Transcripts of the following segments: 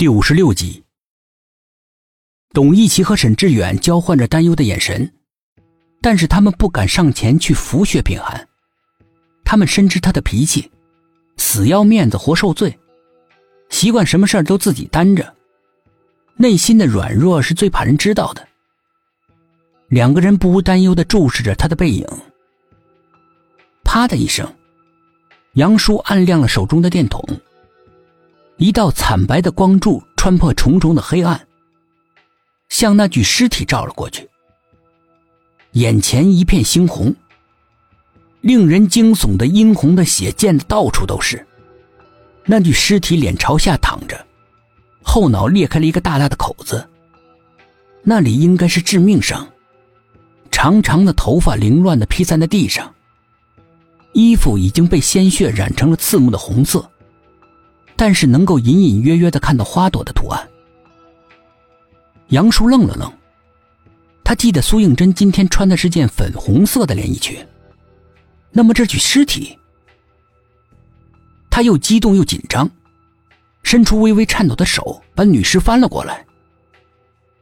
第五十六集，董一奇和沈志远交换着担忧的眼神，但是他们不敢上前去扶薛品涵。他们深知他的脾气，死要面子活受罪，习惯什么事儿都自己担着，内心的软弱是最怕人知道的。两个人不无担忧的注视着他的背影。啪的一声，杨叔按亮了手中的电筒。一道惨白的光柱穿破重重的黑暗，向那具尸体照了过去。眼前一片猩红，令人惊悚的殷红的血溅的到处都是。那具尸体脸朝下躺着，后脑裂开了一个大大的口子，那里应该是致命伤。长长的头发凌乱的披散在地上，衣服已经被鲜血染成了刺目的红色。但是能够隐隐约约的看到花朵的图案。杨叔愣了愣，他记得苏应真今天穿的是件粉红色的连衣裙，那么这具尸体……他又激动又紧张，伸出微微颤抖的手把女尸翻了过来。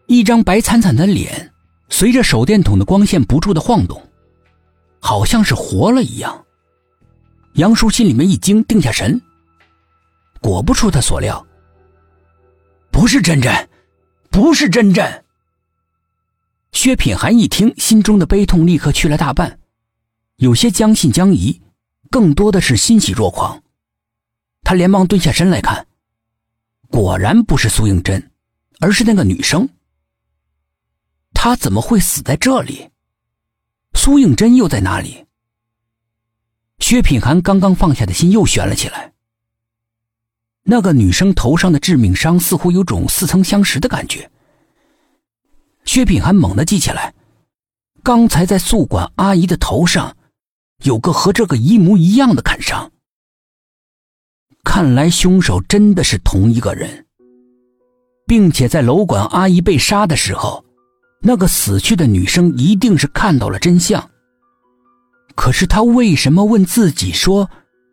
一张白惨惨的脸随着手电筒的光线不住的晃动，好像是活了一样。杨叔心里面一惊，定下神。果不出他所料，不是真真，不是真真。薛品涵一听，心中的悲痛立刻去了大半，有些将信将疑，更多的是欣喜若狂。他连忙蹲下身来看，果然不是苏应真，而是那个女生。她怎么会死在这里？苏应真又在哪里？薛品涵刚刚放下的心又悬了起来。那个女生头上的致命伤似乎有种似曾相识的感觉。薛品涵猛地记起来，刚才在宿管阿姨的头上，有个和这个一模一样的砍伤。看来凶手真的是同一个人，并且在楼管阿姨被杀的时候，那个死去的女生一定是看到了真相。可是她为什么问自己说：“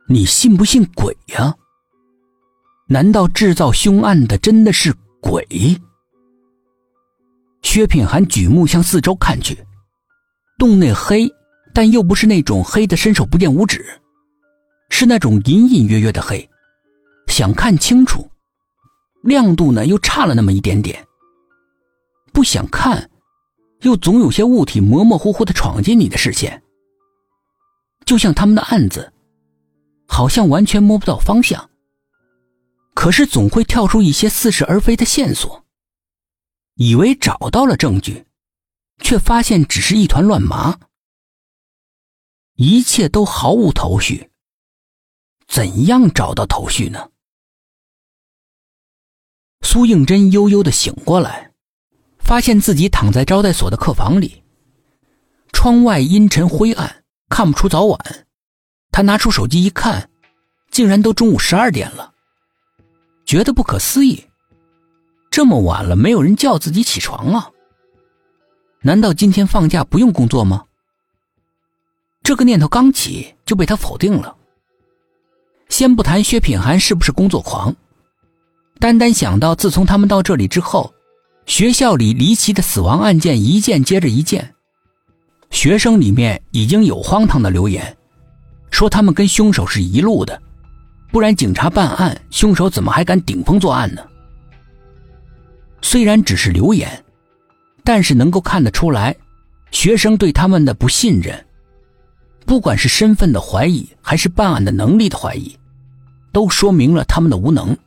你信不信鬼呀？”难道制造凶案的真的是鬼？薛品涵举目向四周看去，洞内黑，但又不是那种黑的伸手不见五指，是那种隐隐约约的黑。想看清楚，亮度呢又差了那么一点点。不想看，又总有些物体模模糊糊的闯进你的视线。就像他们的案子，好像完全摸不到方向。可是总会跳出一些似是而非的线索，以为找到了证据，却发现只是一团乱麻，一切都毫无头绪。怎样找到头绪呢？苏应真悠悠的醒过来，发现自己躺在招待所的客房里，窗外阴沉灰暗，看不出早晚。他拿出手机一看，竟然都中午十二点了。觉得不可思议，这么晚了没有人叫自己起床啊？难道今天放假不用工作吗？这个念头刚起就被他否定了。先不谈薛品涵是不是工作狂，单单想到自从他们到这里之后，学校里离奇的死亡案件一件接着一件，学生里面已经有荒唐的留言，说他们跟凶手是一路的。不然，警察办案，凶手怎么还敢顶风作案呢？虽然只是流言，但是能够看得出来，学生对他们的不信任，不管是身份的怀疑，还是办案的能力的怀疑，都说明了他们的无能。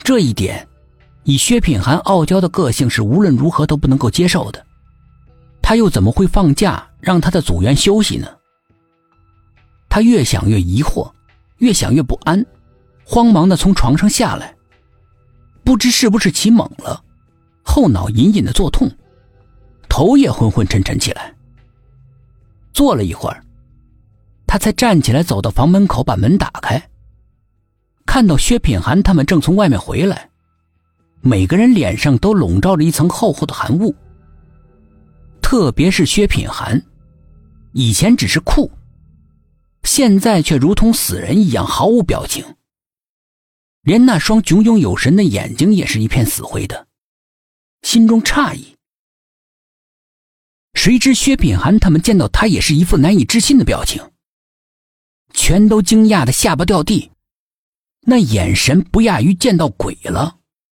这一点，以薛品涵傲娇的个性是无论如何都不能够接受的。他又怎么会放假让他的组员休息呢？他越想越疑惑。越想越不安，慌忙的从床上下来，不知是不是起猛了，后脑隐隐的作痛，头也昏昏沉沉起来。坐了一会儿，他才站起来，走到房门口，把门打开，看到薛品涵他们正从外面回来，每个人脸上都笼罩着一层厚厚的寒雾，特别是薛品涵，以前只是酷。现在却如同死人一样毫无表情，连那双炯炯有神的眼睛也是一片死灰的，心中诧异。谁知薛品涵他们见到他也是一副难以置信的表情，全都惊讶的下巴掉地，那眼神不亚于见到鬼了。